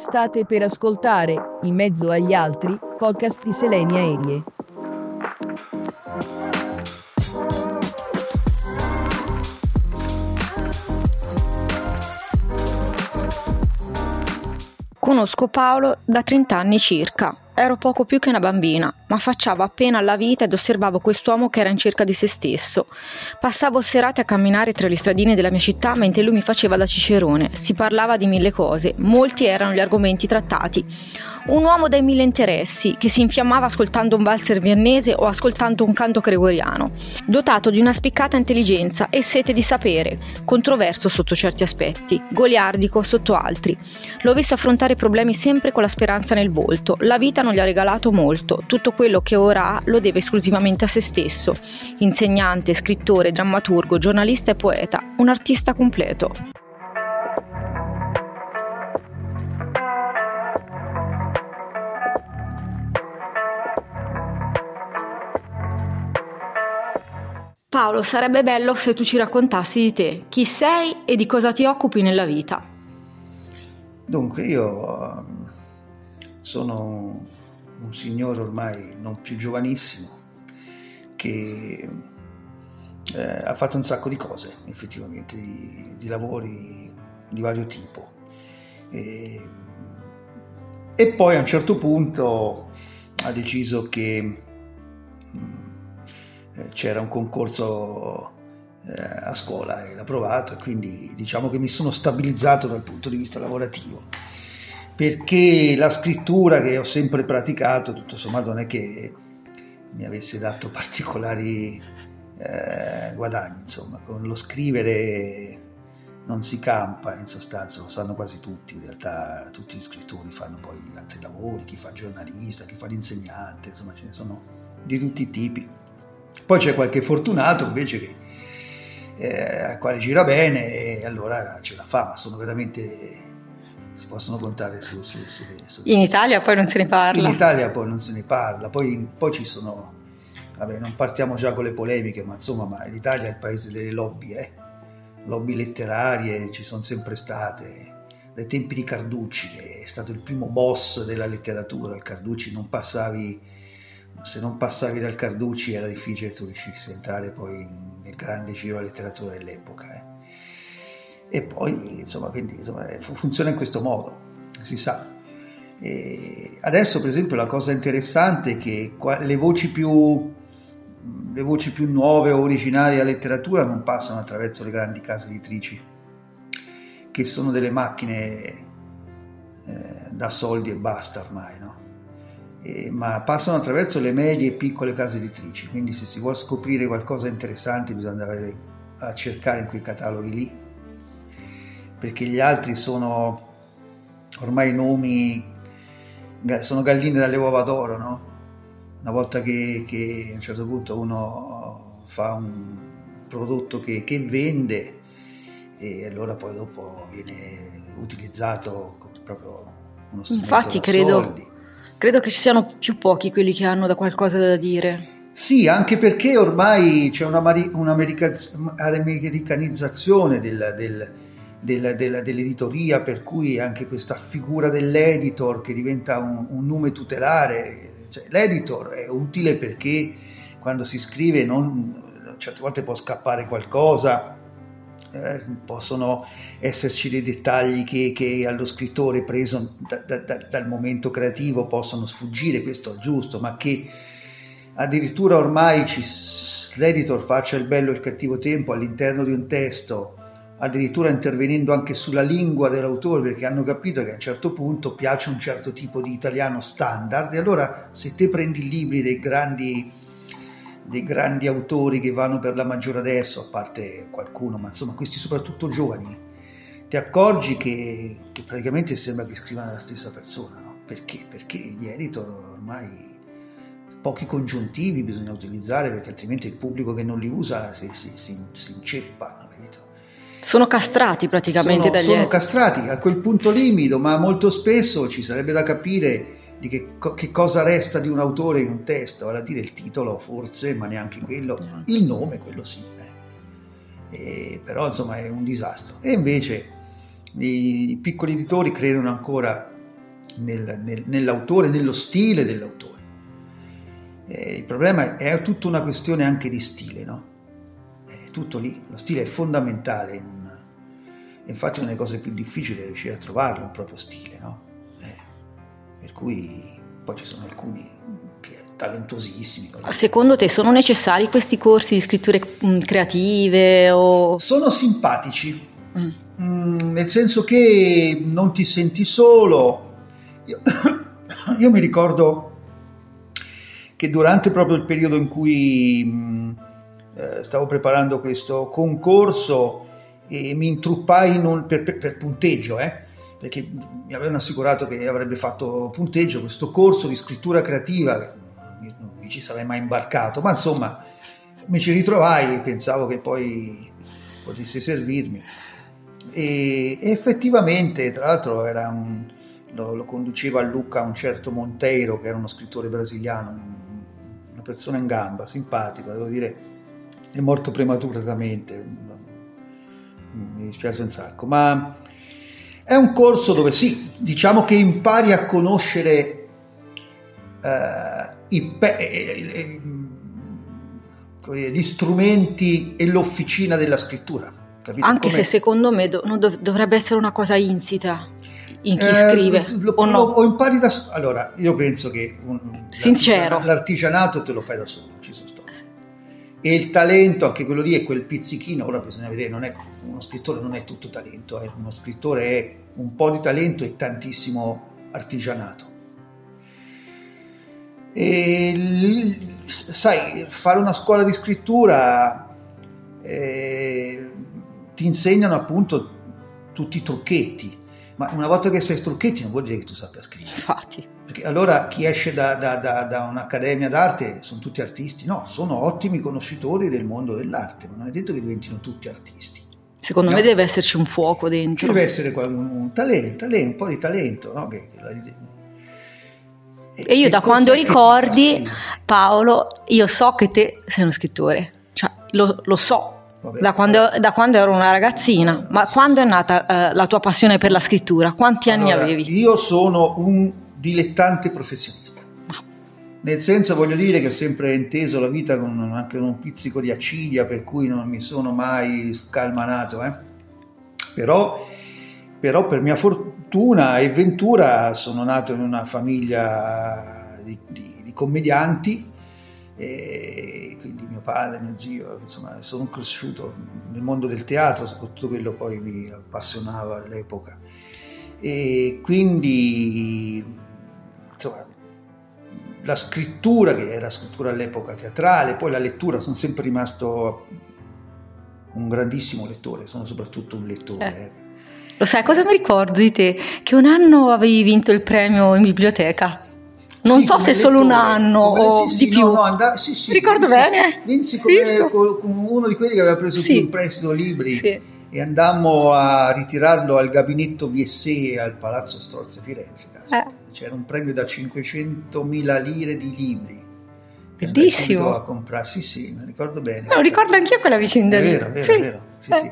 State per ascoltare, in mezzo agli altri, podcast di Seleni Aerie. Conosco Paolo da 30 anni circa. Ero poco più che una bambina, ma facciavo appena alla vita ed osservavo quest'uomo che era in cerca di se stesso. Passavo serate a camminare tra le stradine della mia città mentre lui mi faceva da cicerone. Si parlava di mille cose, molti erano gli argomenti trattati. Un uomo dai mille interessi, che si infiammava ascoltando un valzer viennese o ascoltando un canto gregoriano, dotato di una spiccata intelligenza e sete di sapere, controverso sotto certi aspetti, goliardico sotto altri. L'ho visto affrontare problemi sempre con la speranza nel volto. La vita non gli ha regalato molto, tutto quello che ora ha lo deve esclusivamente a se stesso. Insegnante, scrittore, drammaturgo, giornalista e poeta, un artista completo. Paolo, sarebbe bello se tu ci raccontassi di te, chi sei e di cosa ti occupi nella vita. Dunque, io ehm, sono un signore ormai non più giovanissimo che eh, ha fatto un sacco di cose, effettivamente, di, di lavori di vario tipo. E, e, poi a un certo punto ha deciso che eh, c'era un concorso eh, a scuola e l'ha provato e quindi diciamo che mi sono stabilizzato dal punto di vista lavorativo. Perché la scrittura che ho sempre praticato tutto sommato non è che mi avesse dato particolari eh, guadagni insomma. Con lo scrivere non si campa in sostanza, lo sanno quasi tutti, in realtà tutti gli scrittori fanno poi altri lavori, chi fa giornalista, chi fa l'insegnante, insomma ce ne sono di tutti i tipi. Poi c'è qualche fortunato invece che, eh, al quale gira bene e allora ce la fa, ma sono veramente si possono contare su, su, su, su, In Italia poi non se ne parla. In Italia poi non se ne parla, poi, poi ci sono, vabbè non partiamo già con le polemiche, ma insomma ma l'Italia è il paese delle lobby, eh? lobby letterarie ci sono sempre state, dai tempi di Carducci, che è stato il primo boss della letteratura, il Carducci non passavi se non passavi dal Carducci era difficile tu riuscissi a entrare poi nel grande giro della letteratura dell'epoca. Eh. E poi, insomma, quindi, insomma, funziona in questo modo, si sa. E adesso, per esempio, la cosa interessante è che le voci più, le voci più nuove o originali della letteratura non passano attraverso le grandi case editrici, che sono delle macchine eh, da soldi e basta ormai, no? Eh, ma passano attraverso le medie e piccole case editrici, quindi se si vuole scoprire qualcosa di interessante bisogna andare a cercare in quei cataloghi lì, perché gli altri sono ormai nomi, sono galline dalle uova d'oro, no? Una volta che, che a un certo punto uno fa un prodotto che, che vende e allora poi dopo viene utilizzato proprio uno strumento Infatti credo, soldi Credo che ci siano più pochi quelli che hanno da qualcosa da dire. Sì, anche perché ormai c'è un'americanizzazione del, del, del, dell'editoria, per cui anche questa figura dell'editor che diventa un, un nome tutelare. Cioè, l'editor è utile perché quando si scrive non, certe volte può scappare qualcosa, eh, possono esserci dei dettagli che, che allo scrittore preso da, da, dal momento creativo possono sfuggire, questo è giusto, ma che addirittura ormai ci, l'editor faccia il bello e il cattivo tempo all'interno di un testo, addirittura intervenendo anche sulla lingua dell'autore, perché hanno capito che a un certo punto piace un certo tipo di italiano standard, e allora se te prendi libri dei grandi dei grandi autori che vanno per la maggiore adesso, a parte qualcuno, ma insomma questi soprattutto giovani, ti accorgi che, che praticamente sembra che scrivano la stessa persona, no? Perché? Perché gli editor ormai pochi congiuntivi bisogna utilizzare perché altrimenti il pubblico che non li usa si, si, si, si inceppa, capito? Sono castrati praticamente sono, dagli Sono editor. castrati a quel punto limito, ma molto spesso ci sarebbe da capire di che, che, cosa resta di un autore in un testo, vale a dire il titolo forse, ma neanche quello, il nome, quello sì. Eh. però insomma è un disastro. E invece i, i piccoli editori credono ancora nel, nel, nell'autore, nello stile dell'autore. Eh, il problema è, è tutta una questione anche di stile, no? È tutto lì, lo stile è fondamentale. In, infatti una delle cose più difficili è riuscire a trovarlo, un proprio stile, no? Eh, cui poi ci sono alcuni che talentosissimi. Secondo te sono necessari questi corsi di scritture mm, creative? O... Sono simpatici, mm. Mm, nel senso che non ti senti solo. Io, io, mi ricordo che durante proprio il periodo in cui mh, eh, stavo preparando questo concorso e mi intruppai un, per, per, per, punteggio, eh, perché mi avevano assicurato che avrebbe fatto punteggio questo corso di scrittura creativa, non mi ci sarei mai imbarcato, ma insomma mi ci ritrovai e pensavo che poi potesse servirmi. E, effettivamente, tra l'altro, un, lo, lo, conduceva a Lucca un certo Monteiro, che era uno scrittore brasiliano, una persona in gamba, simpatico, devo dire, è morto prematuramente, mi dispiace un sacco, ma è un corso dove sì, diciamo che impari a conoscere eh, i, pe- gli strumenti e l'officina della scrittura. Capito? Anche Come... se secondo me do- dov- dovrebbe essere una cosa insita in chi eh, scrive lo, o no? O impari da allora io penso che un, Sincero. l'artigianato te lo fai da solo ci sono e il talento anche quello lì è quel pizzichino ora bisogna vedere non è, uno scrittore non è tutto talento eh. uno scrittore è un po' di talento e tantissimo artigianato e sai fare una scuola di scrittura eh, ti insegnano appunto tutti i trucchetti, ma una volta che sai trucchetti non vuol dire che tu sappia scrivere. Infatti. Perché allora chi esce da, da, da, da, un'accademia d'arte sono tutti artisti? No, sono ottimi conoscitori del mondo dell'arte, ma non è detto che diventino tutti artisti. Secondo no. me deve esserci un fuoco dentro. Ci deve essere un, un talento, talento, un po' di talento, no? Che, e io da quando ricordi, Paolo, io so che te sei uno scrittore, cioè lo, lo so, Vabbè. Da, quando, da quando, ero una ragazzina, ma quando è nata eh, la tua passione per la scrittura? Quanti anni allora, avevi? Io sono un dilettante professionista, nel senso voglio dire che ho sempre inteso la vita con anche un pizzico di accilia, per cui non mi sono mai scalmanato, eh? però, però per mia fortuna e ventura sono nato in una famiglia di, di, di commedianti quindi mio padre, mio zio, insomma sono cresciuto nel mondo del teatro, tutto quello poi mi appassionava all'epoca e quindi la scrittura che era scrittura all'epoca teatrale, poi la lettura, sono sempre rimasto un grandissimo lettore, sono soprattutto un lettore. Eh. Lo sai cosa mi ricordo di te? Che un anno avevi vinto il premio in biblioteca. Non sì, so se solo un anno come, o sì, sì, di più. No, no, sì, Ricordo vinsi, bene. Vinsi come, come, uno di quelli che aveva preso in prestito libri e andammo a ritirarlo al gabinetto VSE al Palazzo Strozzi Firenze. Eh. C'era un premio da 500.000 lire di libri. Bellissimo. A comprare. Sì, sì, mi ricordo bene. No, ricordo anch'io quella vicenda è Vero, vero, sì. vero. Sì, eh. sì.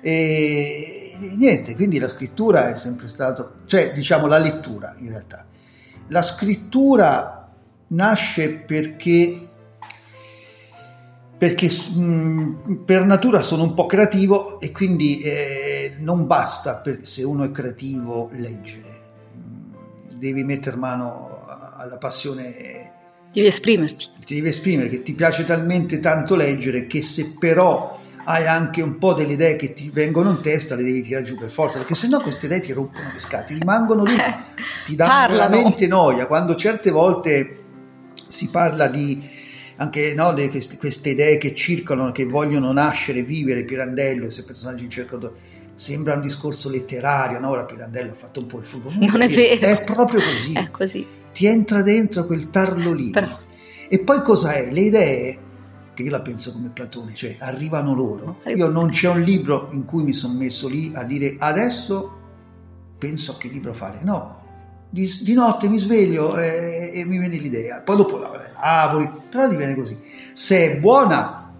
E niente, quindi la scrittura è sempre stato, cioè diciamo la lettura in realtà la scrittura nasce perché, perché mh, mm, per natura sono un po' creativo e quindi eh, non basta per, se uno è creativo leggere, mm, devi mettere mano alla passione. Devi esprimerti. Ti devi esprimere, che ti piace talmente tanto leggere che se però hai anche un po' delle idee che ti vengono in testa, le devi tirare giù per forza, perché sennò queste idee ti rompono le scatole, rimangono lì, ti danno Parlano. veramente noia. Quando certe volte si parla di anche no, di queste, idee che circolano, che vogliono nascere, vivere, Pirandello, se personaggi cercano sembra un discorso letterario, no? Ora Pirandello ha fatto un po' il fumo. Non è vero. È proprio così. È così. Ti entra dentro quel tarlolino. Però... E poi cosa è? Le idee che io la penso come Platone, cioè arrivano loro. Io non c'è un libro in cui mi sono messo lì a dire adesso penso a che libro fare, no. Di, di notte mi sveglio e, e, mi viene l'idea, poi dopo la lavori, però ti viene così. Se è buona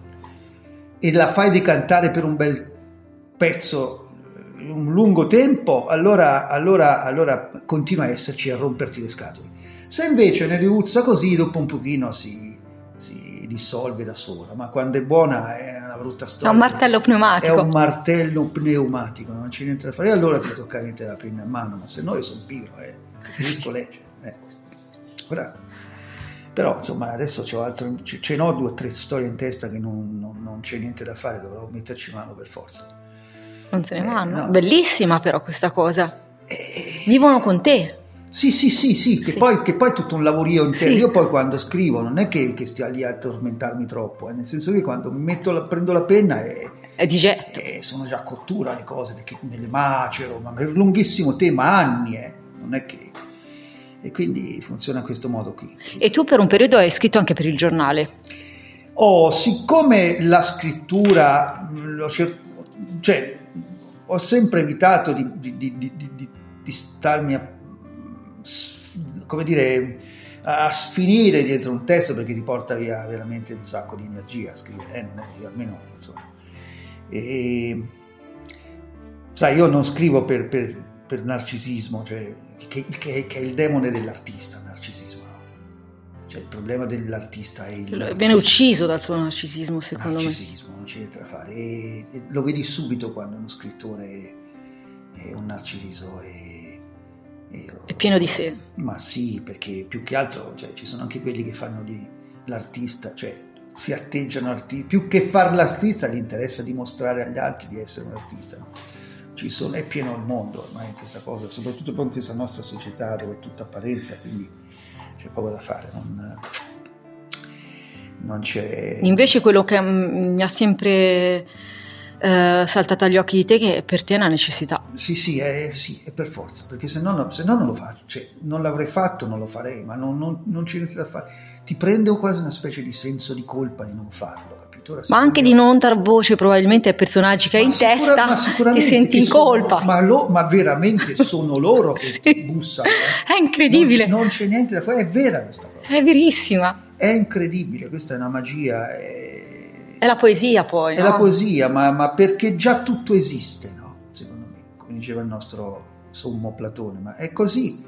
e la fai decantare per un bel pezzo un lungo tempo, allora, allora, allora continua a esserci a romperti le scatole. Se invece ne riuzza così, dopo un pochino si, si dissolve da sola, ma quando è buona è una brutta storia. È un martello pneumatico. È un martello pneumatico, non c'è niente da fare. Allora ti tocca mettere la penna in mano, ma se no io sono pigro, eh, preferisco leggere. Eh. Ora, però insomma adesso c'ho altro, ce n'ho due o tre storie in testa che non, non, non c'è niente da fare, dovrò metterci mano per forza. Non se ne Eh, vanno. no. Bellissima però questa cosa. Eh, Vivono con te. Sì, sì, sì, sì, che, Sì. Poi, che poi è tutto un lavorio interno. Sì. Io poi quando scrivo non è che, che stia lì a tormentarmi troppo, eh, nel senso che quando metto la- prendo la penna e, È di getto. e sono già a cottura le cose, perché me le macero, ma per lunghissimo tempo, anni, eh, non è che... E quindi funziona in questo modo qui. E tu per un periodo hai scritto anche per il giornale. Oh, siccome la scrittura, l'ho cer- cioè, ho sempre evitato di, di- di- di- starmi a, come dire, a sfinire dietro un testo perché ti porta via veramente un sacco di energia a scrivere, eh, non è- io almeno insomma. E, sai, io non scrivo per, per- per narcisismo, cioè, che, che- che è il demone dell'artista, il narcisismo. no? Cioè, il problema dell'artista è il Viene narcisismo ucciso dal suo narcisismo, secondo me. narcisismo, non c'è niente da fare. E, e lo vedi subito quando uno scrittore è un narciso e, e- È pieno di sé. Ma sì, perché più che altro cioè, ci sono anche quelli che fanno di, l'artista, cioè si atteggiano artisti, più che far l'artista gli interessa dimostrare agli altri di essere un artista. Ci sono, è pieno il mondo ormai questa cosa, soprattutto poi in questa nostra società dove è tutta apparenza, quindi c'è poco da fare. Non, non c'è... Invece quello che mi ha sempre eh, saltato agli occhi di te è che per te è una necessità. Sì, sì, è, sì, è per forza, perché se no, se no non lo faccio, cioè, non l'avrei fatto, non lo farei, ma non, non, non c'è niente da fare. Ti prende quasi una specie di senso di colpa di non farlo, capito? Ma anche di non dar voce probabilmente ai personaggi che hai in sicura- testa, ti senti in sono- colpa. ma, lo- ma veramente sono loro che bussano. eh. È incredibile, Non, c'è- non c'è niente da fare, è vera questa cosa. è verissima. È incredibile, questa è una magia. È, È la poesia poi, è no? la poesia, ma, ma perché già tutto esiste, no? Secondo me, come diceva il nostro sommo Platone, ma è così.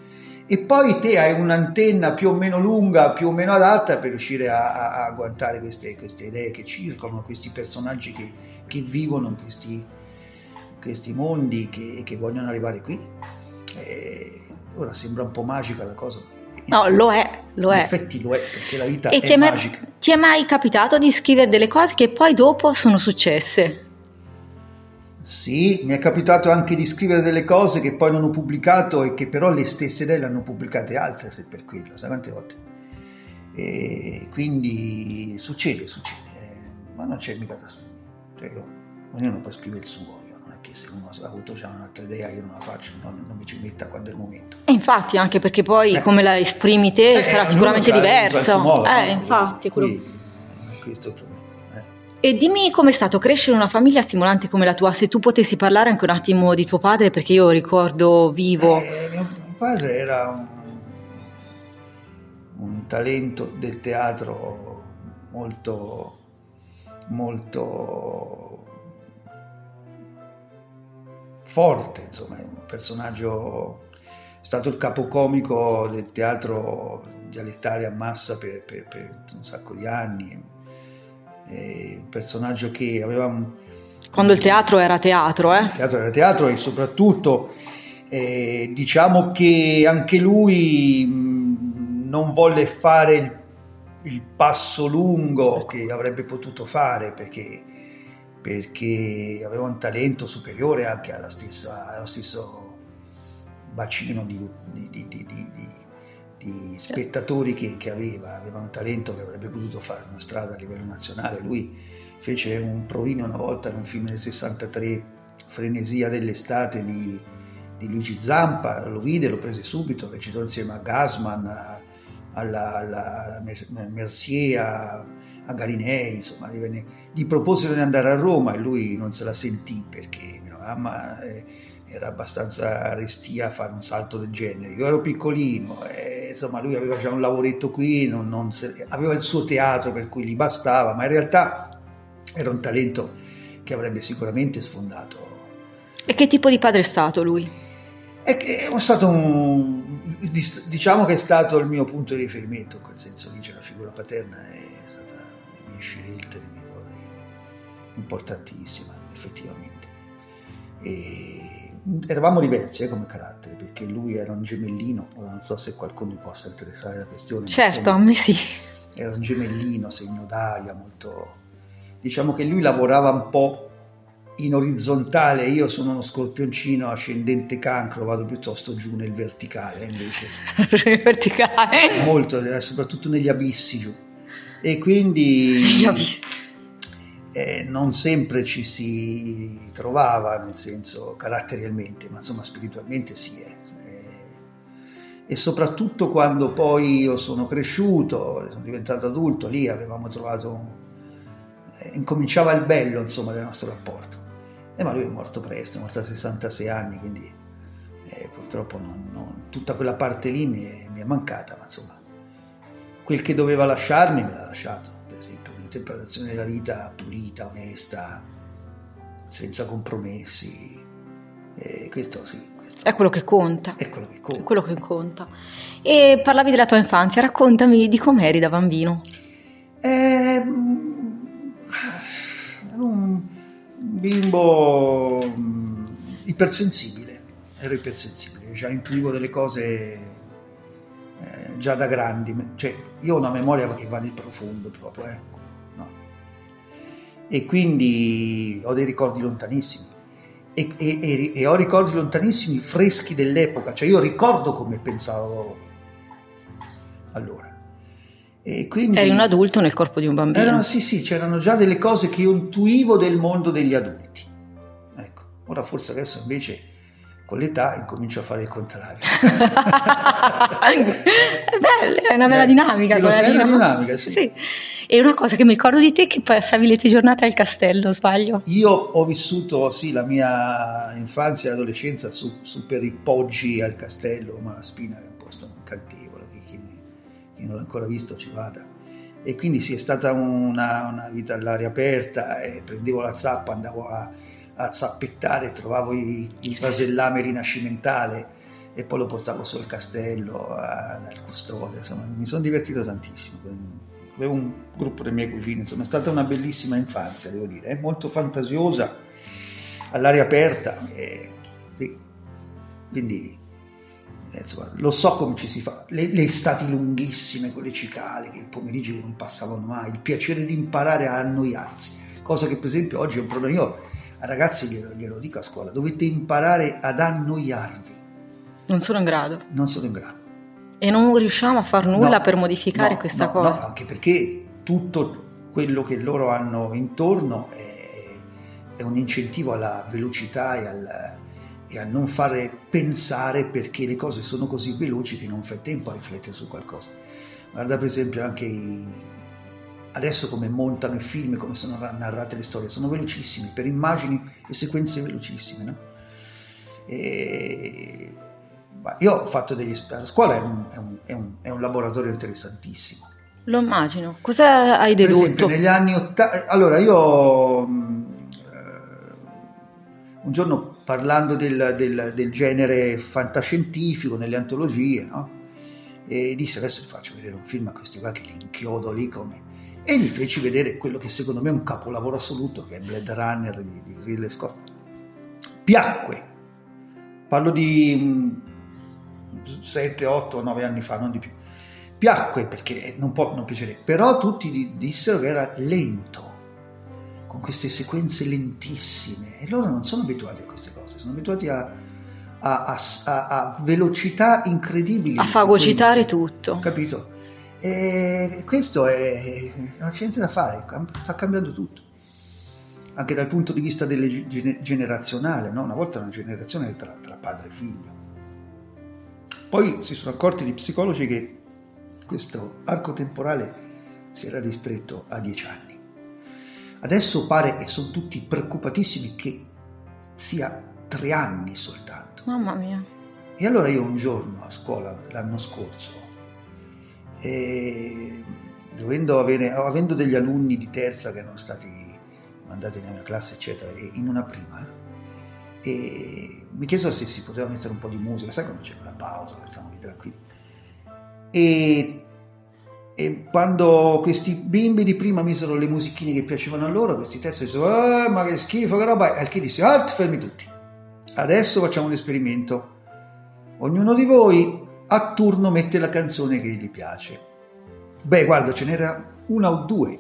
E poi te hai un'antenna più o meno lunga, più o meno adatta per riuscire a, a- a guardare queste, queste idee che circolano, questi personaggi che, che vivono in questi, in questi mondi che, che vogliono arrivare qui. E ora sembra un po' magica la cosa. No, lo è, lo In è. effetti lo è, perché la vita E è è, mai, magica. ti è mai capitato di scrivere delle cose che poi dopo sono successe? Sì, mi è capitato anche di scrivere delle cose che poi non ho pubblicato e che però le stesse idee le hanno pubblicate altre, se per quello, sai quante volte? E quindi succede, succede, eh, ma non c'è mica da... Cioè, io- ognuno può scrivere il suo, io non è che se uno ha avuto già un'altra idea io non la faccio, non, non mi ci metta quando è il momento. E infatti, anche perché poi Eh. come la esprimi te Eh, sarà sicuramente diverso. modo, eh, no? infatti. quello- Qui, eh, questo è il problema. E dimmi com'è stato crescere in una famiglia stimolante come la tua, se tu potessi parlare anche un attimo di tuo padre, perché io ricordo vivo. Eh, mio padre era un, un talento del teatro molto, molto forte, insomma, un personaggio, è stato il capocomico del teatro dialettale a massa per, per- per un sacco di anni, è un personaggio che aveva un, Quando il teatro era teatro, il eh? teatro era teatro e soprattutto eh, diciamo che anche lui mh, non volle fare il, il passo lungo che avrebbe potuto fare perché, perché aveva un talento superiore anche alla stessa, allo stesso bacino di, di- di- di- di- spettatori che, che aveva, aveva un talento che avrebbe potuto fare una strada a livello nazionale. Lui fece un provino una volta in un film del 63, Frenesia dell'estate di, di Luigi Zampa, lo vide, lo prese subito, recitò insieme a Gasman, a- alla, alla- alla Mer- Mercier, a, a Garinei, insomma, gli, venne- gli proposero di andare a Roma e lui non se la sentì perché mia mamma eh, era abbastanza restia a fare un salto del genere. Io ero piccolino, e, insomma lui aveva già un lavoretto qui, non- non se- aveva il suo teatro per cui gli bastava, ma in realtà era un talento che avrebbe sicuramente sfondato E che tipo di padre è stato lui? È, è stato un, diciamo che è stato il mio punto di riferimento, in quel senso lì c'è la figura paterna, è stata le mie scelte, le mie cose, importantissima effettivamente. E eravamo diversi eh, come carattere, perché lui era un gemellino, ora non so se qualcuno possa interessare la questione. Certo, a me sì. Era un gemellino, segno d'aria, molto... Diciamo che lui lavorava un po' in orizzontale, io sono uno scorpioncino ascendente cancro, vado piuttosto giù nel verticale invece. verticale? Molto, eh, soprattutto negli abissi giù. E quindi eh, non sempre ci si trovava, nel senso caratterialmente, ma insomma spiritualmente sì. Eh. E soprattutto quando poi io sono cresciuto, sono diventato adulto, lì avevamo trovato, eh, incominciava il bello insomma del nostro rapporto eh, ma lui è morto presto, è morto a 66 anni, quindi eh, purtroppo non, non, tutta quella parte lì mi è, mi è, mancata, ma insomma, quel che doveva lasciarmi me l'ha lasciato, l'interpretazione della vita pulita, onesta, senza compromessi, eh, questo sì. Questo è quello che conta. È quello che conta. È quello che conta. E parlavi della tua infanzia, raccontami di com'eri da bambino. Eh, un bimbo mm, ipersensibile, ero ipersensibile, già intuivo delle cose eh, già da grandi, cioè io ho una memoria che va nel profondo proprio, eh. E quindi ho dei ricordi lontanissimi e, e, e, ho ricordi lontanissimi freschi dell'epoca, cioè io ricordo come pensavo allora. Quindi, Eri un adulto nel corpo di un bambino. Erano, sì, sì, c'erano già delle cose che io intuivo del mondo degli adulti. Ecco, ora forse adesso invece con l'età incomincio a fare il contrario. è bella, è una bella eh, dinamica È una dinamica, sì. sì. E una cosa che mi ricordo di te è che passavi le tue giornate al castello, sbaglio? Io ho vissuto, sì, la mia infanzia e adolescenza su, su per i poggi al castello, ma la Spina è un posto incantevole chi non l'ha ancora visto ci vada. E quindi sì, è stata una, una vita all'aria aperta, e prendevo la zappa, andavo a, a zappettare, trovavo i, il vasellame rinascimentale e poi lo portavo sul castello a, dal custode, insomma mi sono divertito tantissimo. Avevo un gruppo delle mie cugine, insomma è stata una bellissima infanzia, devo dire, è molto fantasiosa, all'aria aperta, e, sì. quindi eh, insomma, lo so come ci si fa, le, le, estati lunghissime con le cicale che il pomeriggio non passavano mai, il piacere di imparare a annoiarsi, cosa che per esempio oggi è un problema. Io ragazzi glielo, glielo dico a scuola, dovete imparare ad annoiarvi. Non sono in grado. Non sono in grado. E non riusciamo a far nulla no, per modificare no, questa no, cosa. No, anche perché tutto quello che loro hanno intorno è, è un incentivo alla velocità e al, e a non fare pensare perché le cose sono così veloci che non fai tempo a riflettere su qualcosa. Guarda per esempio anche i... adesso come montano i film, come sono narrate le storie, sono velocissimi, per immagini e sequenze velocissime. No? E... Io ho fatto degli esperti, la scuola è un, è, un, è, un, è un, laboratorio interessantissimo. Lo immagino. Cosa hai dedotto? Per esempio, negli anni 80... Allora, io mm, eh, un giorno parlando del, del, del genere fantascientifico nelle antologie, no? E disse adesso vi faccio vedere un film a questi qua che li inchiodo lì come... E gli feci vedere quello che secondo me è un capolavoro assoluto, che è Blade Runner di, di Ridley Scott. Piacque. Parlo di 7, 8, 9 anni fa, non di più. Piacque perché non può non piacere, però tutti dissero che era lento con queste sequenze lentissime e loro non sono abituati a queste cose, sono abituati a, a, a, a velocità incredibili. A fagocitare tutto. Capito? E questo è, non c'è niente da fare, sta cambiando tutto. Anche dal punto di vista delle, generazionale, no? una volta una generazione tra, tra padre e figlio. Poi si sono accorti gli psicologi che questo arco temporale si era ristretto a dieci anni. Adesso pare che sono tutti preoccupatissimi che sia tre anni soltanto. Mamma mia. E allora io un giorno a scuola, l'anno scorso, e avere, avendo degli alunni di terza che erano stati mandati nella classe, eccetera, in una prima, mi chiesero se si poteva mettere un po' di musica, sai quando c'è quella pausa, stiamo lì tranquilli. E, e, quando questi bimbi di prima misero le musichine che piacevano a loro, questi terzi dissero, eh, ma che schifo, che roba, e al che disse, alt, fermi tutti. Adesso facciamo un esperimento. Ognuno di voi a turno mette la canzone che gli piace. Beh, guarda, ce n'era una o due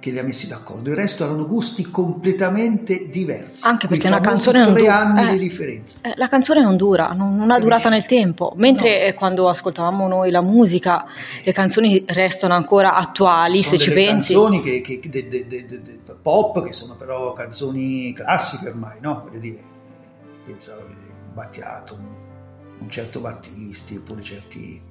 che li ha messi d'accordo, il resto erano gusti completamente diversi. Anche perché una canzone non dura. Anni eh, di differenza. Eh, la canzone non dura, non, non ha durata nel tempo, mentre no. quando ascoltavamo noi la musica, le canzoni restano ancora attuali, sono se ci pensi. canzoni che, che, de, de, de, pop che sono però canzoni classiche ormai, no? Voglio dire, pensavo Battiato, un certo Battisti, oppure certi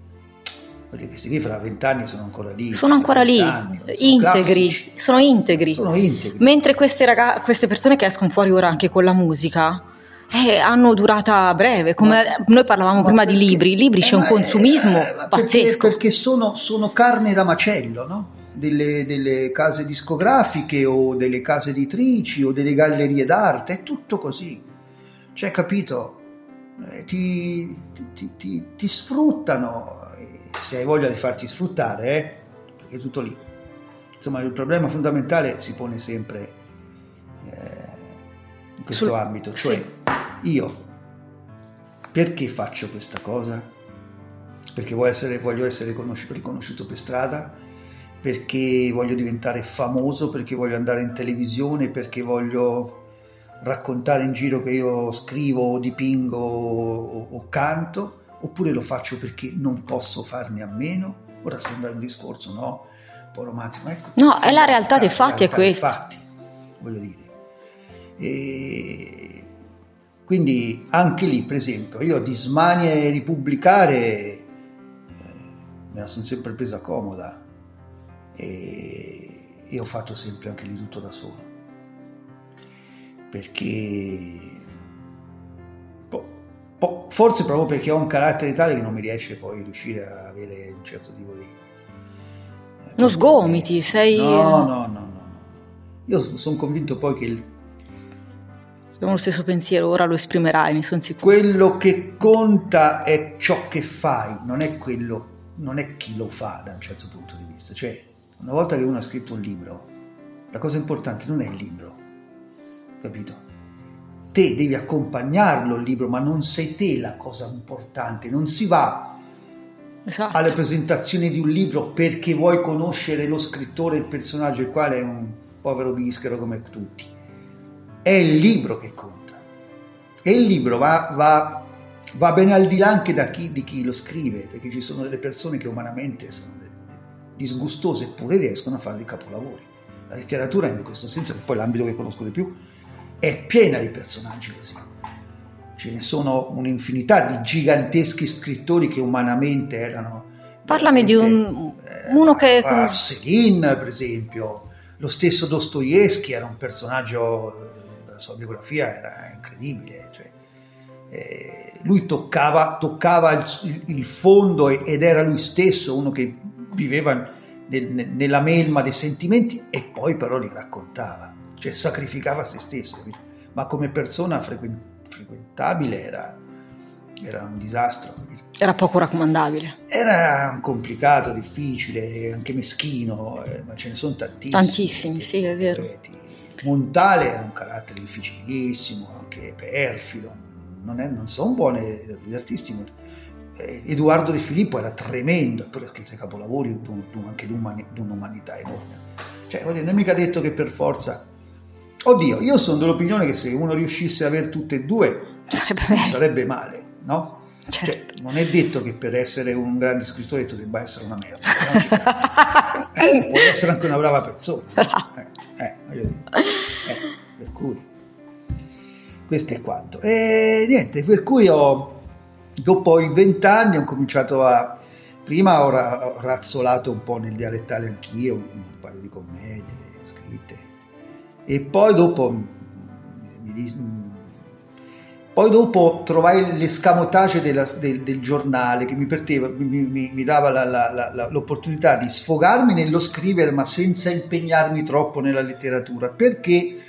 perché questi qui fra vent'anni sono ancora lì. Sono ancora lì, anni, sono integri, sono integri. Sono integri. Mentre queste, raga- queste persone che escono fuori ora anche con la musica, eh, hanno durata breve, come ma, noi parlavamo prima perché, di libri, i libri eh, c'è un consumismo eh, pazzesco. Perché, perché sono, sono, carne da macello, no? Delle, delle, case discografiche o delle case editrici o delle gallerie d'arte, è tutto così. Cioè, capito? Eh, ti, ti, ti, ti sfruttano se hai voglia di farti sfruttare, eh, è tutto lì. Insomma, il problema fondamentale si pone sempre eh, in questo Sul... ambito, cioè sì. io perché faccio questa cosa? Perché voglio essere, voglio essere riconosciuto per strada, perché voglio diventare famoso, perché voglio andare in televisione, perché voglio raccontare in giro che io scrivo, dipingo o, o canto oppure lo faccio perché non posso farne a meno? Ora sembra un discorso, no? Un po' romantico, ecco. No, è la realtà dei fatti, è questa. Fatti, voglio dire. E quindi anche lì, per esempio, io di smanie di pubblicare eh, me la sono sempre presa comoda e, e ho fatto sempre anche lì tutto da solo. Perché forse proprio perché ho un carattere tale che non mi riesce poi a riuscire a avere un certo tipo di... Eh, non sgomiti, sei... No, no, no, no. Io sono convinto poi che... Il... Abbiamo lo stesso pensiero, ora lo esprimerai, ne sono sicuro. Quello che conta è ciò che fai, non è quello, non è chi lo fa da un certo punto di vista. Cioè, una volta che uno ha scritto un libro, la cosa importante non è il libro, capito? te devi accompagnarlo il libro, ma non sei te la cosa importante, non si va esatto. alle presentazioni di un libro perché vuoi conoscere lo scrittore, il personaggio, il quale è un povero bischero come tutti. È il libro che conta. E il libro va, va, va bene al di là anche da chi, di chi lo scrive, perché ci sono delle persone che umanamente sono disgustose eppure riescono a fare dei capolavori. La letteratura in questo senso, che poi è l'ambito che conosco di più, è piena di personaggi così. Ce ne sono un'infinità di giganteschi scrittori che umanamente erano... Parlami di un, eh, uno che... Arselin, per esempio, lo stesso Dostoevsky era un personaggio, la sua biografia era incredibile, cioè, eh, lui toccava, toccava il, il, fondo ed era lui stesso uno che viveva nel, nella melma dei sentimenti e poi però li raccontava cioè sacrificava se stesso, capito? ma come persona frequentabile era, era un disastro. Capito? Era poco raccomandabile. Era complicato, difficile, anche meschino, eh, ma ce ne sono tantissimi. Tantissimi, sì, è vero. Reti. Montale era un carattere difficilissimo, anche perfido, non, è, non sono buoni gli artisti. Eh, Edoardo De Filippo era tremendo, eppure ha scritto capolavori anche di un'umanità enorme. Cioè, non è mica detto che per forza Oddio, io sono dell'opinione che se uno riuscisse ad avere tutte e due sarebbe, sarebbe male, no? Cioè, certo. Cioè, non è detto che per essere un grande scrittore tu debba essere una merda, eh, puoi essere anche una brava persona. Eh, eh, eh, per cui, questo è quanto. E niente, per cui ho, dopo i vent'anni ho cominciato a... Prima ho, ho razzolato un po' nel dialettale anch'io, un paio di commedie scritte e poi dopo poi dopo trovai l'escamotage della, del, del, giornale che mi, perteva, mi, mi, mi dava la, la, la, l'opportunità di sfogarmi nello scrivere ma senza impegnarmi troppo nella letteratura. Perché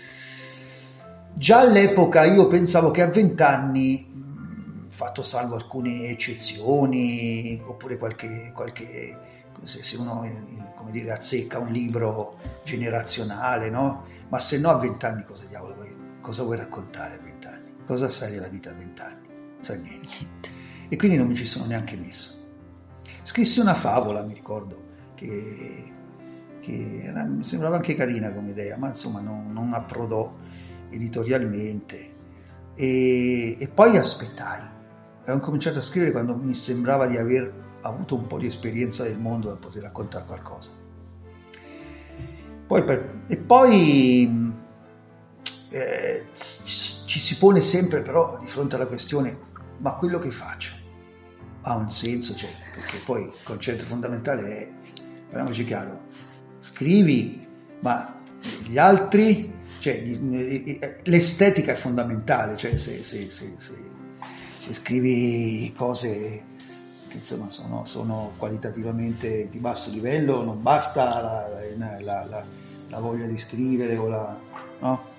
già all'epoca io pensavo che a vent'anni, fatto salvo alcune eccezioni, oppure qualche, qualche se uno come dire, azzecca un libro generazionale, no? Ma se no a vent'anni cosa diavolo vuoi, cosa vuoi raccontare a vent'anni? Cosa sai della vita a vent'anni? Sai niente. E quindi non mi ci sono neanche messo. Scrissi una favola, mi ricordo, che, che era, mi sembrava anche carina come idea, ma insomma non, non approdò editorialmente. E, e poi aspettai. Avevo cominciato a scrivere quando mi sembrava di aver avuto un po' di esperienza del mondo da poter raccontare qualcosa. Poi per, e poi eh, ci si pone sempre però di fronte alla questione, ma quello che faccio ha un senso? Cioè, perché poi il concetto fondamentale è, parliamoci chiaro, scrivi, ma gli altri, cioè, l'estetica è fondamentale, cioè se, se, se, se scrivi cose che insomma sono, sono, qualitativamente di basso livello, non basta la, la, la, la voglia di scrivere o la... No?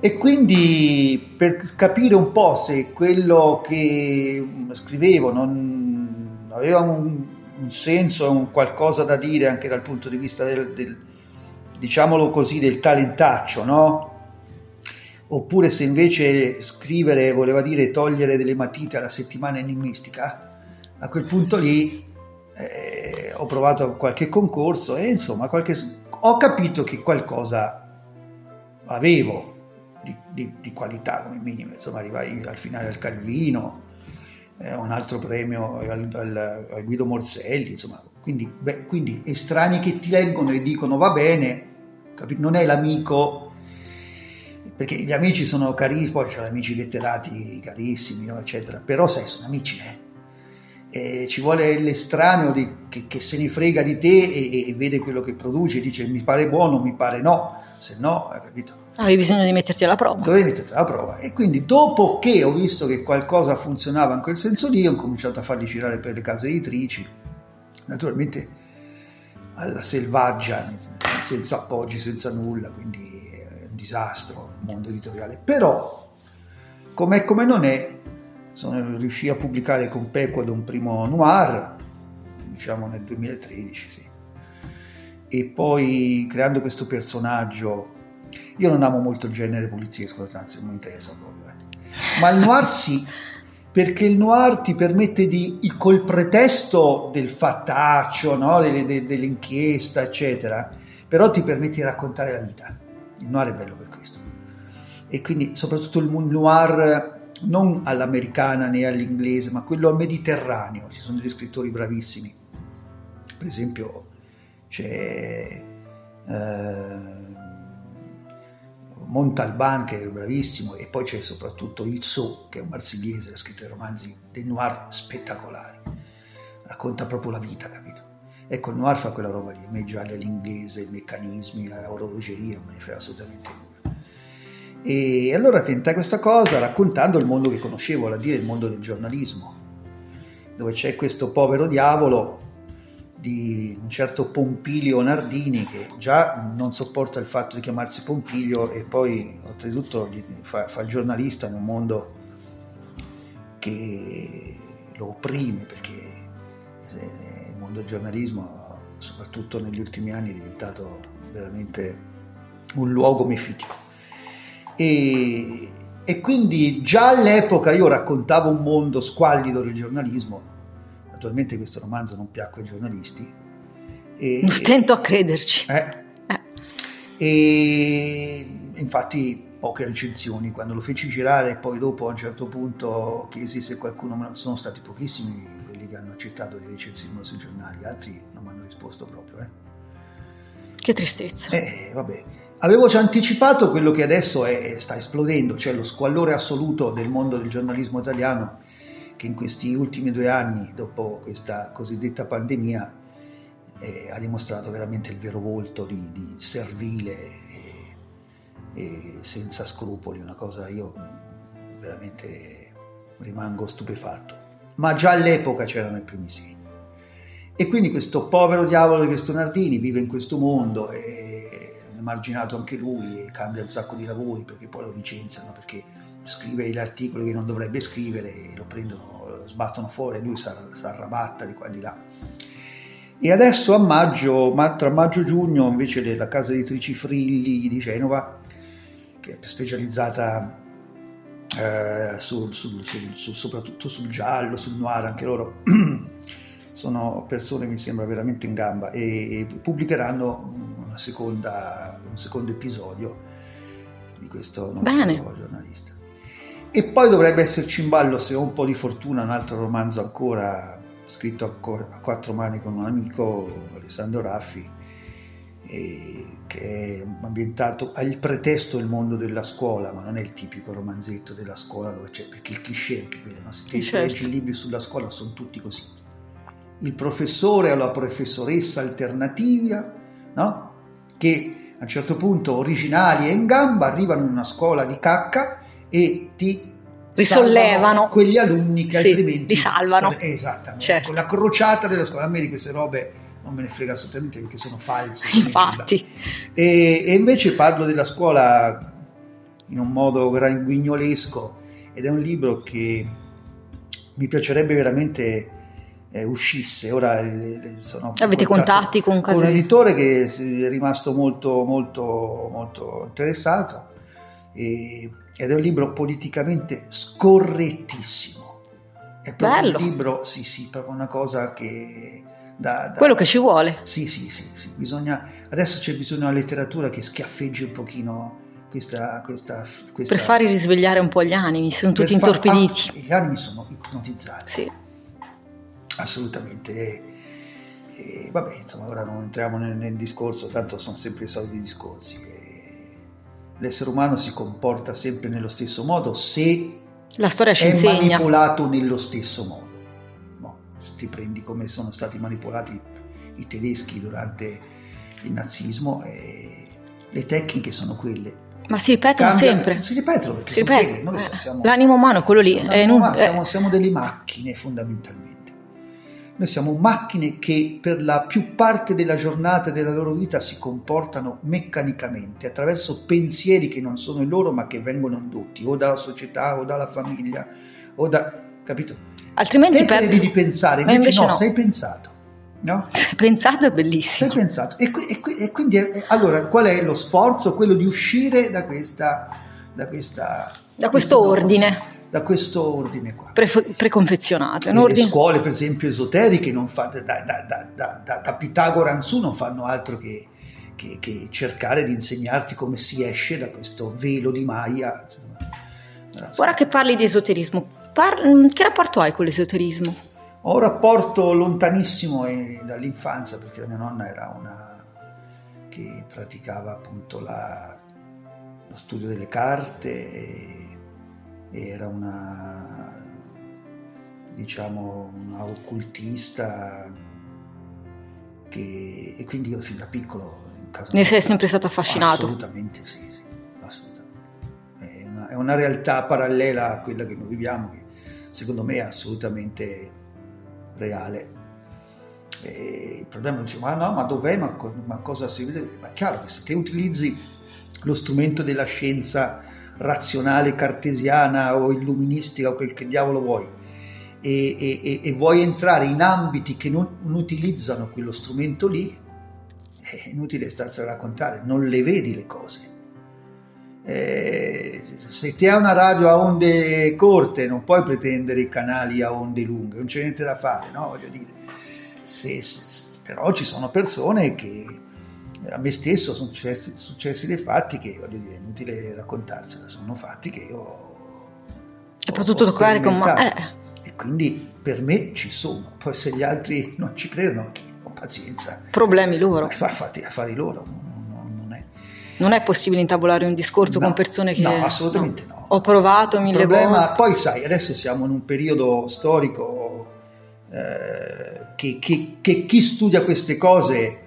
E quindi per capire un po' se quello che scrivevo non aveva un, un senso, un qualcosa da dire anche dal punto di vista del, del diciamolo così, del talentaccio, no? Oppure se invece scrivere voleva dire togliere delle matite alla settimana enigmistica, a quel punto lì eh, ho provato qualche concorso e insomma qualche, ho capito che qualcosa avevo di, di, di, qualità come minimo, insomma arrivai al finale al Calvino, eh, un altro premio al, al, al Guido Morselli, insomma, quindi, beh, quindi estranei che ti leggono e dicono va bene, capito? non è l'amico perché gli amici sono carissimi, poi c'è amici letterati carissimi, eccetera, però sai, sono amici, eh. E ci vuole l'estraneo di, che, che, se ne frega di te e, e, vede quello che produci e dice mi pare buono, mi pare no, se no, hai capito? Avevi bisogno di metterti alla prova. Dovevi metterti alla prova. E quindi dopo che ho visto che qualcosa funzionava in quel senso lì, ho cominciato a farli girare per le case editrici, naturalmente alla selvaggia, senza appoggi, senza nulla, quindi disastro il mondo editoriale, però com'è come non è, sono, riuscì a pubblicare con Pequod un primo noir, diciamo nel 2013, sì. e poi creando questo personaggio, io non amo molto il genere poliziesco, anzi non mi interessa proprio, eh. ma il noir sì, perché il noir ti permette di, col pretesto del fattaccio, no? dell'inchiesta, eccetera, però ti permette di raccontare la vita il noir è bello per questo. E quindi soprattutto il noir non all'americana né all'inglese, ma quello al mediterraneo. Ci sono degli scrittori bravissimi. Per esempio c'è eh, Montalban che è bravissimo e poi c'è soprattutto Izzot che è un marsigliese, ha scritto dei romanzi dei noir spettacolari. Racconta proprio la vita, capito? Ecco, il noir fa quella roba lì, a me gialli all'inglese, i meccanismi, orologeria, non ne frega assolutamente nulla. E allora tentai questa cosa raccontando il mondo che conoscevo, vale a dire il mondo del giornalismo, dove c'è questo povero diavolo di un certo Pompilio Nardini che già non sopporta il fatto di chiamarsi Pompilio e poi oltretutto fa, fa il giornalista in un mondo che lo opprime perché eh, mondo del giornalismo, soprattutto negli ultimi anni, è diventato veramente un luogo mefitico. E, e quindi già all'epoca io raccontavo un mondo squallido del giornalismo, naturalmente questo romanzo non piacque ai giornalisti. E, Stento a crederci. Eh, eh. E infatti poche recensioni, quando lo feci girare poi dopo a un certo punto chiesi se qualcuno, sono stati pochissimi che hanno accettato di recensirlo sui giornali, altri non mi hanno risposto proprio. Eh. Che tristezza. Eh, vabbè. Avevo già anticipato quello che adesso è, sta esplodendo, cioè lo squallore assoluto del mondo del giornalismo italiano che in questi ultimi due anni, dopo questa cosiddetta pandemia, eh, ha dimostrato veramente il vero volto di, di servile e, e, senza scrupoli, una cosa io veramente rimango stupefatto ma già all'epoca c'erano i primi segni. E quindi questo povero diavolo di questo Nardini vive in questo mondo e emarginato anche lui e cambia un sacco di lavori perché poi lo licenziano perché scrive gli articoli che non dovrebbe scrivere e lo prendono, lo sbattono fuori e lui si arrabatta di qua e di là. E adesso a maggio, tra maggio e giugno, invece la casa editrici Frilli di Genova, che è specializzata eh, sul, sul, sul, soprattutto sul giallo, sul noir, anche loro sono persone mi sembra veramente in gamba e, e pubblicheranno seconda, un secondo episodio di questo nostro Bene. giornalista. E poi dovrebbe esserci in ballo, se ho un po' di fortuna, un altro romanzo ancora scritto a, co- a quattro mani con un amico, Alessandro Raffi, che è ambientato, ha il pretesto il mondo della scuola, ma non è il tipico romanzetto della scuola dove c'è, perché il cliché è anche quello, no? se ti certo. leggi i libri sulla scuola sono tutti così. Il professore o la professoressa alternativa, no? che a un certo punto originali e in gamba arrivano in una scuola di cacca e ti risollevano quegli alunni che sì, altrimenti li salvano. Esattamente. Certo. Con la crociata della scuola, a me di queste robe non me ne frega assolutamente perché sono false. Infatti. E, e, invece parlo della scuola in un modo guignolesco ed è un libro che mi piacerebbe veramente eh, uscisse. Ora eh, sono avete contatti con, con un editore che è rimasto molto molto molto interessato e, ed è un libro politicamente scorrettissimo. È proprio Bello. un libro, sì, sì, proprio una cosa che da, da, quello che ci vuole. Sì, sì, sì, sì. Bisogna, adesso c'è bisogno di una letteratura che schiaffeggi un pochino questa, questa, questa... Per fare risvegliare un po' gli animi, sono tutti intorpiditi. Far... Ah, gli animi sono ipnotizzati. Sì. Assolutamente. E, e, vabbè, insomma, ora non entriamo nel, nel, discorso, tanto sono sempre i soliti discorsi. E l'essere umano si comporta sempre nello stesso modo se La storia ci è insegna. manipolato nello stesso modo ti prendi come sono stati manipolati i tedeschi durante il nazismo, le tecniche sono quelle. Ma si ripetono Cambia, sempre. Si ripetono perché si ripetono. Eh, siamo, l'animo umano quello lì. È in, umano, siamo, siamo delle macchine fondamentalmente. Noi siamo macchine che per la più parte della giornata e della loro vita si comportano meccanicamente attraverso pensieri che non sono i loro ma che vengono indotti o dalla società o dalla famiglia o da... capito? Altrimenti Te perdi di pensare, invece, invece no, no, sei pensato. No? Sei pensato è bellissimo. Sei pensato. E, e, e quindi, eh, allora, qual è lo sforzo? Quello di uscire da questa... Da, questa, da questo ordine. Da questo ordine qua. Pre, preconfezionato. Le ordine... scuole, per esempio, esoteriche, fa, da, da, da, da, Pitagora in su, non fanno altro che, che, che cercare di insegnarti come si esce da questo velo di Maya. Ora che parli di esoterismo, Par- mm, che rapporto hai con l'esoterismo? Ho un rapporto lontanissimo eh, dall'infanzia perché la mia nonna era una che praticava appunto la, lo studio delle carte e, e era una diciamo una occultista che, e quindi io fin da piccolo ne sei sempre stato affascinato? Assolutamente sì, una, è una realtà parallela a quella che noi viviamo che secondo me è assolutamente reale. E il problema è dice, ma no, ma dov'è, ma, ma cosa si vede? Ma è chiaro che se te utilizzi lo strumento della scienza razionale cartesiana o illuministica o quel che diavolo vuoi e, e, e vuoi entrare in ambiti che non, non utilizzano quello strumento lì, è inutile starsi a raccontare, non le vedi le cose eh, se ti hai una radio a onde corte non puoi pretendere i canali a onde lunghe, non c'è niente da fare, no? Voglio dire, se, se, però ci sono persone che a me stesso sono successi, successi dei fatti che, voglio dire, è inutile raccontarsela, sono fatti che io hai potuto toccare con mano. Eh. E quindi per me ci sono, poi se gli altri non ci credono, ho pazienza. Problemi loro. Fatti affari loro, non è possibile intavolare un discorso no, con persone che... No, assolutamente no. no. Ho provato mille problema, volte. Poi sai, adesso siamo in un periodo storico eh, che, che, che, chi studia queste cose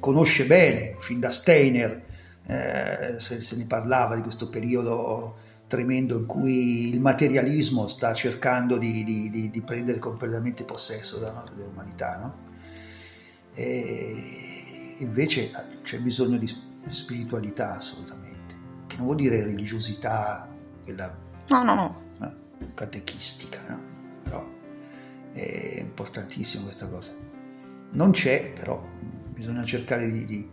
conosce bene, fin da Steiner eh, se, se, ne parlava di questo periodo tremendo in cui il materialismo sta cercando di, di, di, di prendere completamente possesso dell'umanità. No? E invece c'è bisogno di spiritualità assolutamente, che non vuol dire religiosità, quella no, no, no. Catechistica, no? però è importantissima questa cosa. Non c'è, però bisogna cercare di, di,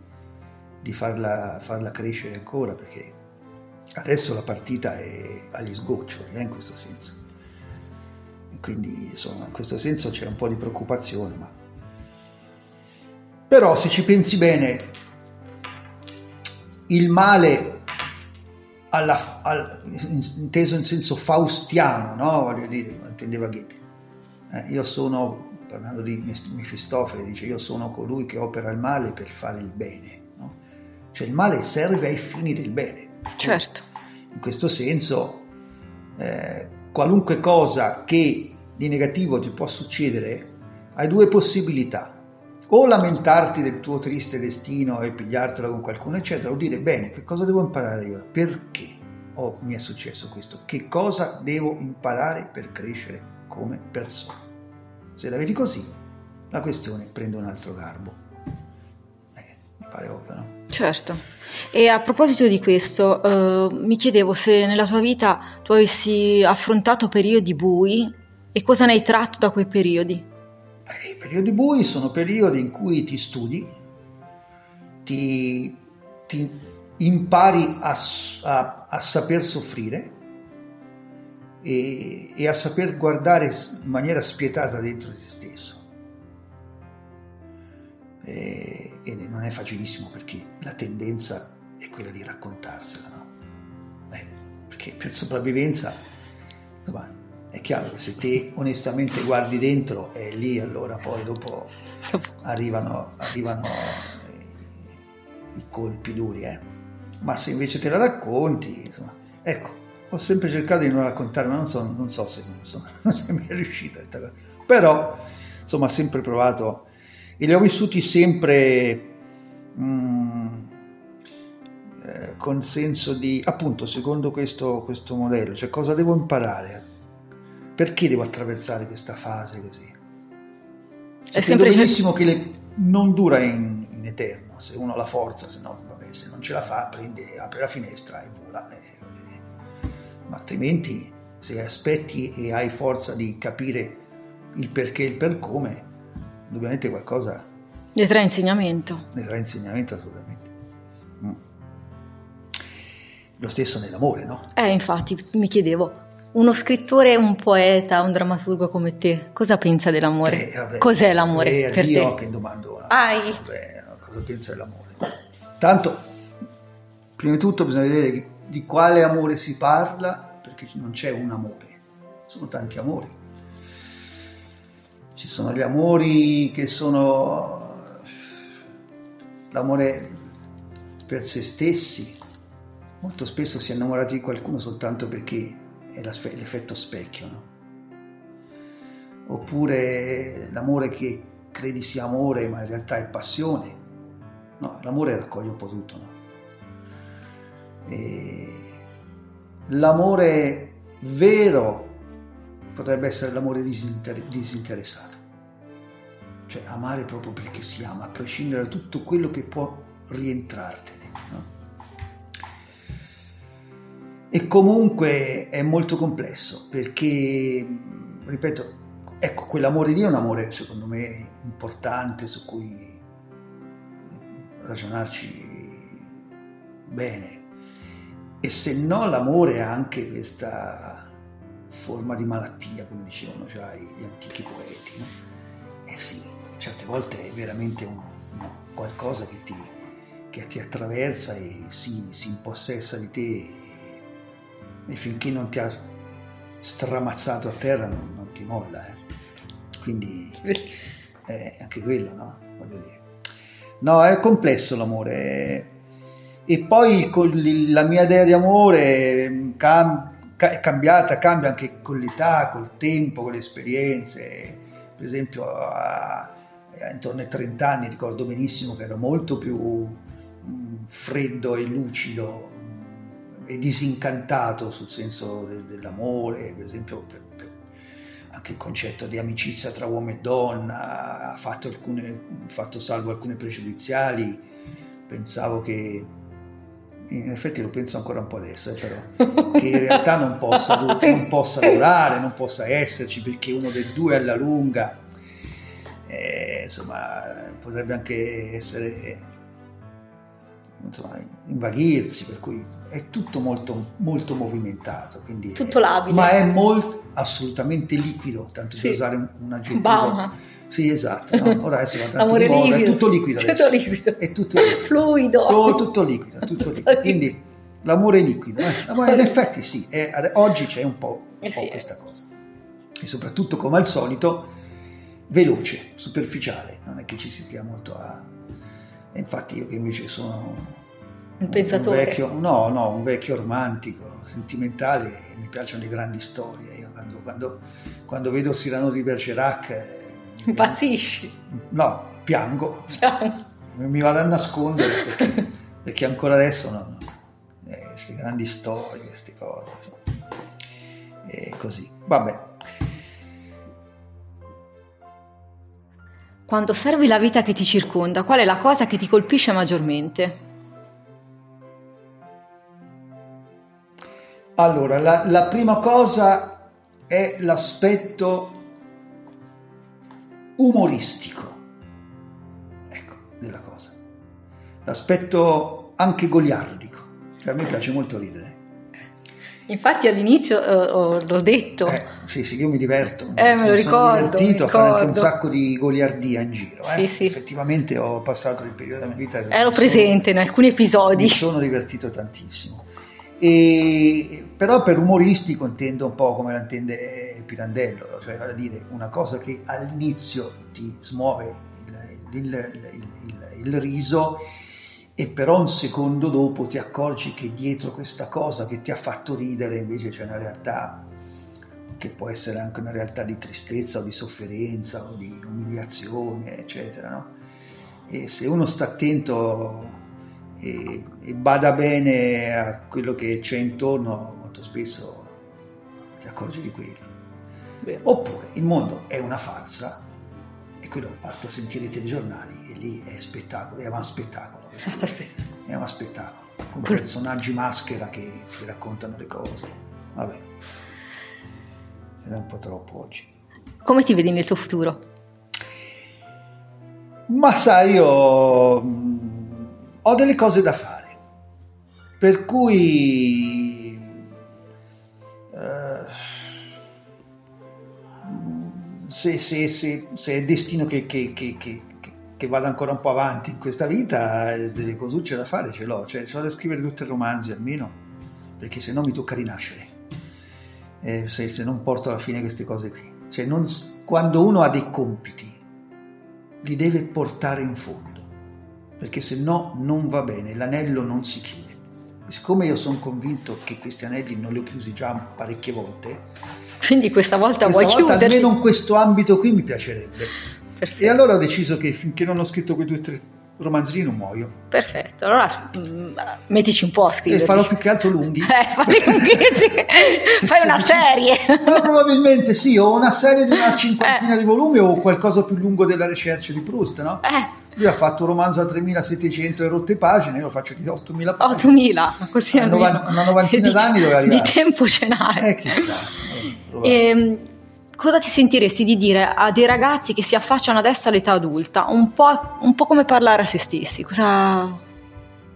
di farla, farla, crescere ancora perché adesso la partita è agli sgoccioli eh, in questo senso. E quindi insomma in questo senso c'è un po' di preoccupazione, ma però se ci pensi bene, il male alla, al, inteso in senso faustiano, no? Voglio dire, intendeva Goethe. Eh, io sono, parlando di Mefistofele, dice io sono colui che opera il male per fare il bene. No? Cioè il male serve ai fini del bene. Certo. In questo senso, eh, qualunque cosa che di negativo ti può succedere, hai due possibilità o lamentarti del tuo triste destino e pigliartela con qualcuno, eccetera, o dire bene, che cosa devo imparare io? Perché oh, mi è successo questo? Che cosa devo imparare per crescere come persona? Se la vedi così, la questione prende un altro garbo. Eh, mi pare ovvio, no? Certo. E a proposito di questo, eh, mi chiedevo se nella tua vita tu avessi affrontato periodi bui e cosa ne hai tratto da quei periodi? I periodi bui sono periodi in cui ti studi, ti, ti impari a, a, a, saper soffrire e, e a saper guardare in maniera spietata dentro di te stesso. E, e, non è facilissimo perché la tendenza è quella di raccontarsela, no? Eh, perché per sopravvivenza, insomma, è chiaro che se te onestamente guardi dentro è lì allora poi dopo arrivano, arrivano i, i, colpi duri eh. ma se invece te la racconti insomma, ecco ho sempre cercato di non raccontare ma non so, non so se, insomma, se mi è riuscita questa cosa però insomma ho sempre provato e li ho vissuti sempre mm, eh, con senso di appunto secondo questo, questo modello cioè cosa devo imparare perché devo attraversare questa fase così? È sempre benissimo che le, non dura in, in, eterno, se uno ha la forza, se no, vabbè, se non ce la fa, prende, apre la finestra e vola. Eh, ma altrimenti, se aspetti e hai forza di capire il perché e il per come, indubbiamente qualcosa... Ne trae insegnamento. Ne trae insegnamento assolutamente. Mm. Lo stesso nell'amore, no? Eh, infatti, mi chiedevo, uno scrittore, un poeta, un drammaturgo come te, cosa pensa dell'amore? Eh, vabbè, Cos'è l'amore eh, per io te? che domando. Ai. Vabbè, cosa pensa dell'amore? Tanto, prima di tutto bisogna vedere di quale amore si parla, perché non c'è un amore, sono tanti amori. Ci sono gli amori che sono l'amore per se stessi. Molto spesso si è innamorati di qualcuno soltanto perché è l'effetto specchio, no? Oppure l'amore che credi sia amore ma in realtà è passione. No, l'amore raccoglie un po' tutto, no? L'amore vero potrebbe essere l'amore disinter- disinteressato, cioè amare proprio perché si ama, a prescindere da tutto quello che può rientrartene. E comunque è molto complesso perché, ripeto, ecco, quell'amore lì è un amore secondo me importante su cui ragionarci bene. E se no l'amore ha anche questa forma di malattia, come dicevano già gli antichi poeti. No? Eh sì, certe volte è veramente un, no, qualcosa che ti, che ti, attraversa e si, si impossessa di te e finché non ti ha stramazzato a terra non, non ti molla. Eh. Quindi è anche quello, no? No, è complesso l'amore. E poi la mia idea di amore cam- è cambiata, cambia anche con l'età, col tempo, con le esperienze. Per esempio, a, a, intorno ai 30 anni ricordo benissimo che ero molto più mm, freddo e lucido è disincantato sul senso del, dell'amore, per esempio per, per anche il concetto di amicizia tra uomo e donna, ha fatto, alcune, fatto salvo alcune pregiudiziali, pensavo che in effetti lo penso ancora un po' adesso, eh, però, che in realtà non possa, non possa durare, non possa esserci perché uno dei due alla lunga, eh, insomma, potrebbe anche essere, insomma, invaghirsi, per cui è tutto molto, molto movimentato. Quindi tutto labile. Ma è molto, assolutamente liquido, tanto sì. di usare un aggettivo. Bauma. Sì, esatto. No? Ora adesso va tanto di moda, è tutto liquido. Tutto liquido. È tutto liquido. Fluido. Oh, tutto liquido, tutto liquido. Quindi l'amore è liquido. Eh? L'amore, in effetti sì, è, oggi c'è un po', un po' eh sì. questa cosa. E soprattutto, come al solito, veloce, superficiale. Non è che ci si stia molto a... E infatti io che invece sono... Un pensatore. Un vecchio, no, no, un vecchio romantico, sentimentale, mi piacciono le grandi storie. Io quando, quando, quando vedo Cyrano di Bergerac eh, Impazzisci? No, piango. piango. Mi vado a nascondere perché, perché ancora adesso no, eh, queste grandi storie, queste cose, insomma. E così. Vabbè. Quando osservi la vita che ti circonda, qual è la cosa che ti colpisce maggiormente? Allora, la, la prima cosa è l'aspetto umoristico, ecco, della cosa. L'aspetto anche goliardico, cioè a me piace molto ridere. Infatti all'inizio uh, l'ho detto. Eh, sì, sì, io mi diverto. Eh, me lo ricordo. Sono divertito a fare anche un sacco di goliardia in giro. Eh. Sì, sì. Effettivamente ho passato il periodo della mia vita. Ero presente in alcuni episodi. Mi sono divertito tantissimo. E, però per umoristico intendo un po' come la intende Pirandello, cioè a dire una cosa che all'inizio ti smuove il, il, il, il, riso e però un secondo dopo ti accorgi che dietro questa cosa che ti ha fatto ridere invece c'è una realtà che può essere anche una realtà di tristezza o di sofferenza o di umiliazione, eccetera. No? E se uno sta attento e, e bada bene a quello che c'è intorno, molto spesso ti accorgi di quello. Beh. Oppure il mondo è una farsa e quello basta sentire i telegiornali e lì è spettacolo, è un spettacolo. È uno spettacolo, con personaggi maschera che ti raccontano le cose. Vabbè, era un po' troppo oggi. Come ti vedi nel tuo futuro? Ma sai, io ho delle cose da fare, per cui uh, se, se, se, se, è destino che, che, che, che, vada ancora un po' avanti in questa vita, delle cosucce da fare ce l'ho, cioè ho da scrivere tutti i romanzi almeno, perché se no mi tocca rinascere, eh, se, non porto alla fine queste cose qui. Cioè non, quando uno ha dei compiti, li deve portare in fondo perché se no non va bene, l'anello non si chiude. E siccome io sono convinto che questi anelli non li ho chiusi già parecchie volte, quindi questa volta questa vuoi volta chiuderli? Almeno in questo ambito qui mi piacerebbe. Perfetto. E allora ho deciso che finché non ho scritto quei due o tre romanzini non muoio. Perfetto, allora mh, mettici un po' a scrivere. E farò più che altro lunghi. Eh, fai, fai una serie. Ma probabilmente sì, o una serie di una cinquantina eh. di volumi o qualcosa più lungo della ricerca di Proust, no? Eh. Lui ha fatto un romanzo a 3700 e rotte pagine, io lo faccio di 8000 pagine. 8000, così a una novantina d'anni dove arrivare. Di tempo ce n'hai. Eh, chissà. Eh, ehm, cosa ti sentiresti di dire a dei ragazzi che si affacciano adesso all'età adulta? Un po', un po come parlare a se stessi. Cosa,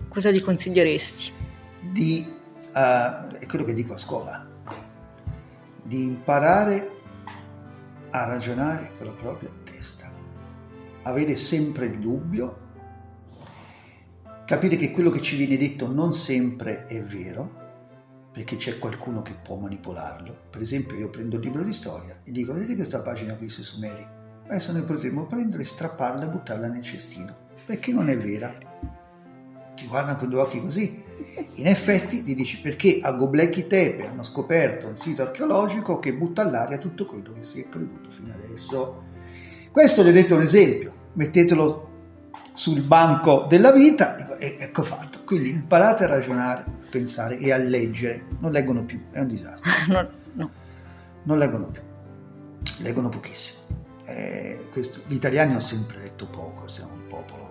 cosa gli consiglieresti? Di, uh, è quello che dico a scuola, di imparare a ragionare con la propria avere sempre il dubbio, capire che quello che ci viene detto non sempre è vero, perché c'è qualcuno che può manipolarlo. Per esempio io prendo il libro di storia e dico, vedete questa pagina qui sui Sumeri? Adesso noi potremmo prendere, strapparla e buttarla nel cestino, perché non è vera. Ti guardano con due occhi così. In effetti gli dici perché a Göbekli Tepe hanno scoperto un sito archeologico che butta all'aria tutto quello che si è creduto fino adesso. Questo ho detto un esempio mettetelo sul banco della vita, e ecco fatto. Quindi imparate a ragionare, pensare e a leggere. Non leggono più, è un disastro. no, no. Non leggono più, leggono pochissimo. Eh, questo, gli italiani hanno sempre letto poco, siamo un popolo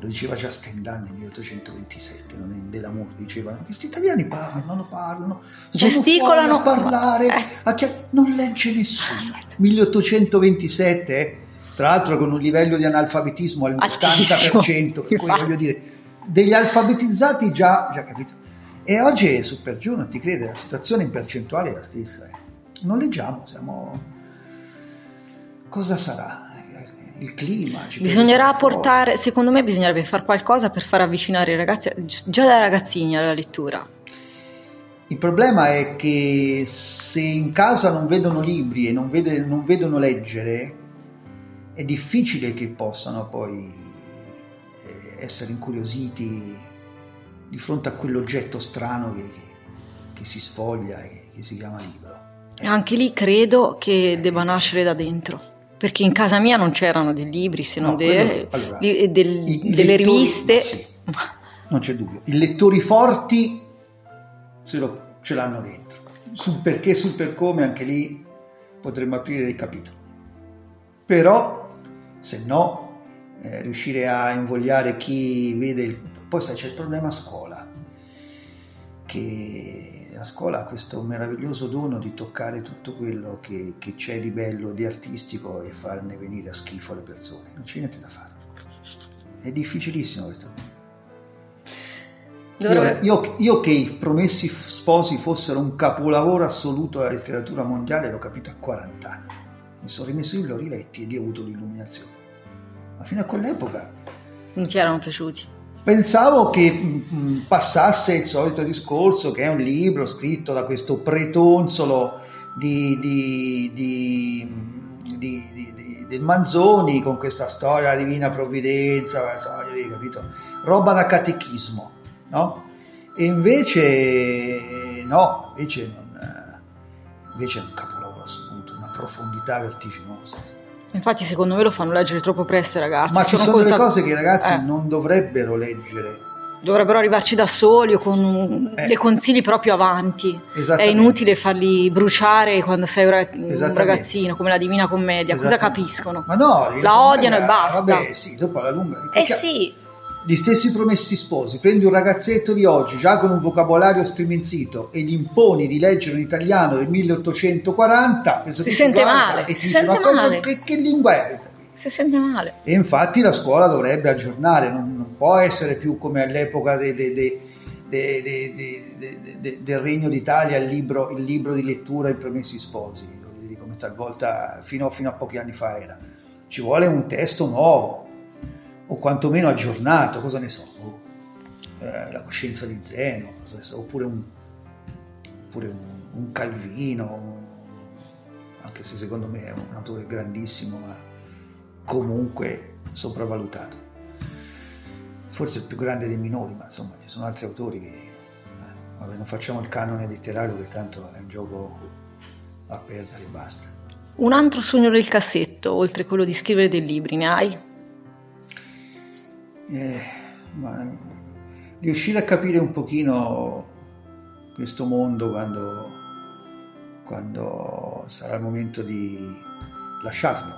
lo diceva già Stendhal nel 1827, non è dell'amore, dicevano questi italiani parlano, parlano, gesticolano a parlare, eh. a chiar- non legge nessuno. 1827, eh? tra l'altro con un livello di analfabetismo al 80%, per cui voglio dire, degli alfabetizzati già, già capito. E oggi è super giù, non ti crede, la situazione in percentuale è la stessa. Eh. Non leggiamo, siamo... Cosa sarà? il clima. Bisognerà portare, secondo me bisognerebbe fare qualcosa per far avvicinare i ragazzi già da ragazzini alla lettura. Il problema è che se in casa non vedono libri e non, vede, non vedono leggere, è difficile che possano poi eh, essere incuriositi di fronte a quell'oggetto strano che, che si sfoglia e che si chiama libro. Anche lì credo che debba nascere da dentro perché in casa mia non c'erano dei libri, se non no, de, allora, del, delle lettori, riviste. Sì, non c'è dubbio. I lettori forti ce, lo, ce l'hanno dentro. Sul perché, sul per come, anche lì potremmo aprire dei capitoli. Però, se no, eh, riuscire a invogliare chi vede il... Poi sai, c'è il problema scuola, che la scuola ha questo meraviglioso dono di toccare tutto quello che, che c'è di bello, di artistico e farne venire a schifo alle persone. Non c'è niente da fare. È difficilissimo questo. Io, io, io, che i Promessi Sposi fossero un capolavoro assoluto della letteratura mondiale l'ho capito a 40 anni. Mi sono rimesso lì, l'ho riletti e lì ho avuto l'illuminazione. Ma fino a quell'epoca... Non ti erano piaciuti? Pensavo che mm, mm, passasse il solito discorso che è un libro scritto da questo pretonzolo di, di, di, del Manzoni con questa storia divina provvidenza, capito? roba da catechismo, no? E invece no, invece, non, invece è un capolavoro assoluto, una profondità vertiginosa. Infatti, secondo me lo fanno leggere troppo presto, ragazzi. Ma ci sono, sono delle cose che i ragazzi eh. non dovrebbero leggere. Dovrebbero arrivarci da soli o con eh. dei consigli proprio avanti. È inutile farli bruciare quando sei un ragazzino, come la Divina Commedia. Cosa capiscono? Ma no, la odiano e basta. Vabbè, sì, dopo la lunga. Eh sì gli stessi promessi sposi, prendi un ragazzetto di oggi già con un vocabolario striminzito e gli imponi di leggere un italiano del 1840, si sente male, e si sente male. Che, che, lingua è questa? Si sente male. E infatti la scuola dovrebbe aggiornare, non, non può essere più come all'epoca de, de, de, del Regno d'Italia il libro, il libro, di lettura I Promessi Sposi, come talvolta fino, fino a pochi anni fa era. Ci vuole un testo nuovo, o quantomeno aggiornato, cosa ne so, eh, la coscienza di Zeno, so, oppure un, oppure un, un Calvino, anche se secondo me è un autore grandissimo, ma comunque sopravvalutato. Forse il più grande dei minori, ma insomma ci sono altri autori che eh, vabbè, non facciamo il canone letterario che tanto è un gioco a perdere e basta. Un altro sogno del cassetto, oltre quello di scrivere dei libri, ne hai? Eh, riuscire a capire un pochino questo mondo quando, quando sarà il momento di lasciarlo,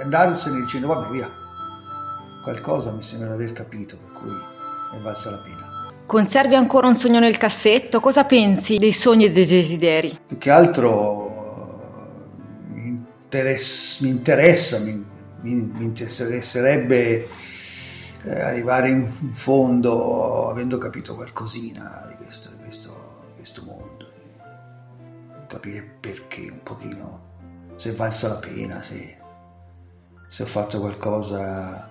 andarsene dicendo vabbè via, qualcosa mi sembra di aver capito, per cui è valsa la pena. Conservi ancora un sogno nel cassetto? Cosa pensi dei sogni e dei desideri? Più che altro mi, interessa, mi, interessa, mi, mi, mi interesserebbe eh, arrivare in fondo avendo capito qualcosina di questo, di questo, di questo mondo, capire perché un pochino, se è valsa la pena, se, se ho fatto qualcosa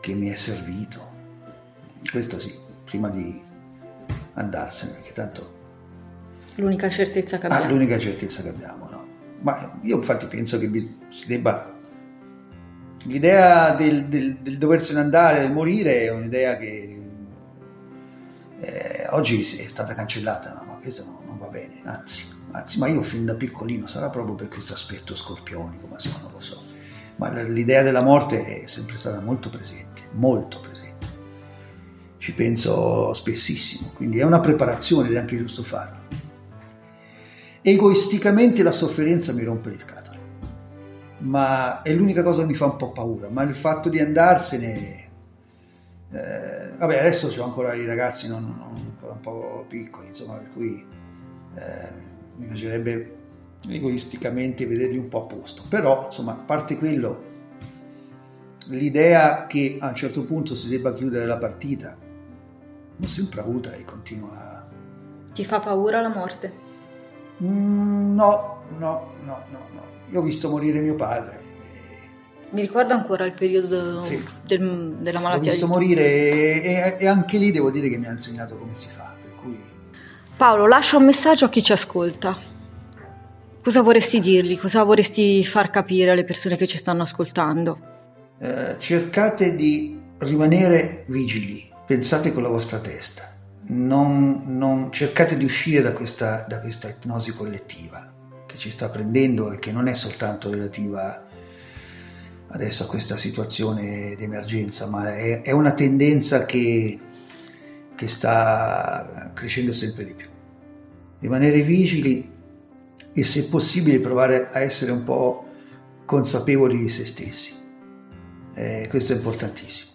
che mi è servito. Questo sì, prima di andarsene, perché tanto... L'unica certezza che abbiamo. Ah, l'unica certezza che abbiamo, no? Ma io infatti penso che si debba L'idea del, del, del, doversene andare, del morire, è un'idea che eh, oggi è stata cancellata, no? ma questo non, non va bene, anzi, anzi, ma io fin da piccolino, sarà proprio per questo aspetto scorpionico, ma sono, non lo so, ma l'idea della morte è sempre stata molto presente, molto presente. Ci penso spessissimo, quindi è una preparazione ed è anche giusto farlo. Egoisticamente la sofferenza mi rompe le scatole ma è l'unica cosa che mi fa un po' paura, ma il fatto di andarsene... Eh, vabbè, adesso ho ancora i ragazzi non, non, ancora un po' piccoli, insomma, per cui eh, mi piacerebbe egoisticamente vederli un po' a posto. Però, insomma, a parte quello, l'idea che a un certo punto si debba chiudere la partita l'ho sempre avuta e continua. Ti fa paura la morte? Mm, no, no, no, no, no. Io ho visto morire mio padre. Mi ricorda ancora il periodo sì. del, della malattia? L'ho visto di... morire e, e, anche lì devo dire che mi ha insegnato come si fa. Cui... Paolo, lascia un messaggio a chi ci ascolta. Cosa vorresti dirgli? Cosa vorresti far capire alle persone che ci stanno ascoltando? Eh, cercate di rimanere vigili, pensate con la vostra testa, non, non cercate di uscire da questa, da questa ipnosi collettiva che ci sta prendendo e che non è soltanto relativa adesso a questa situazione di emergenza, ma è, è una tendenza che, che sta crescendo sempre di più. Rimanere vigili e se possibile provare a essere un po' consapevoli di se stessi. Eh, questo è importantissimo.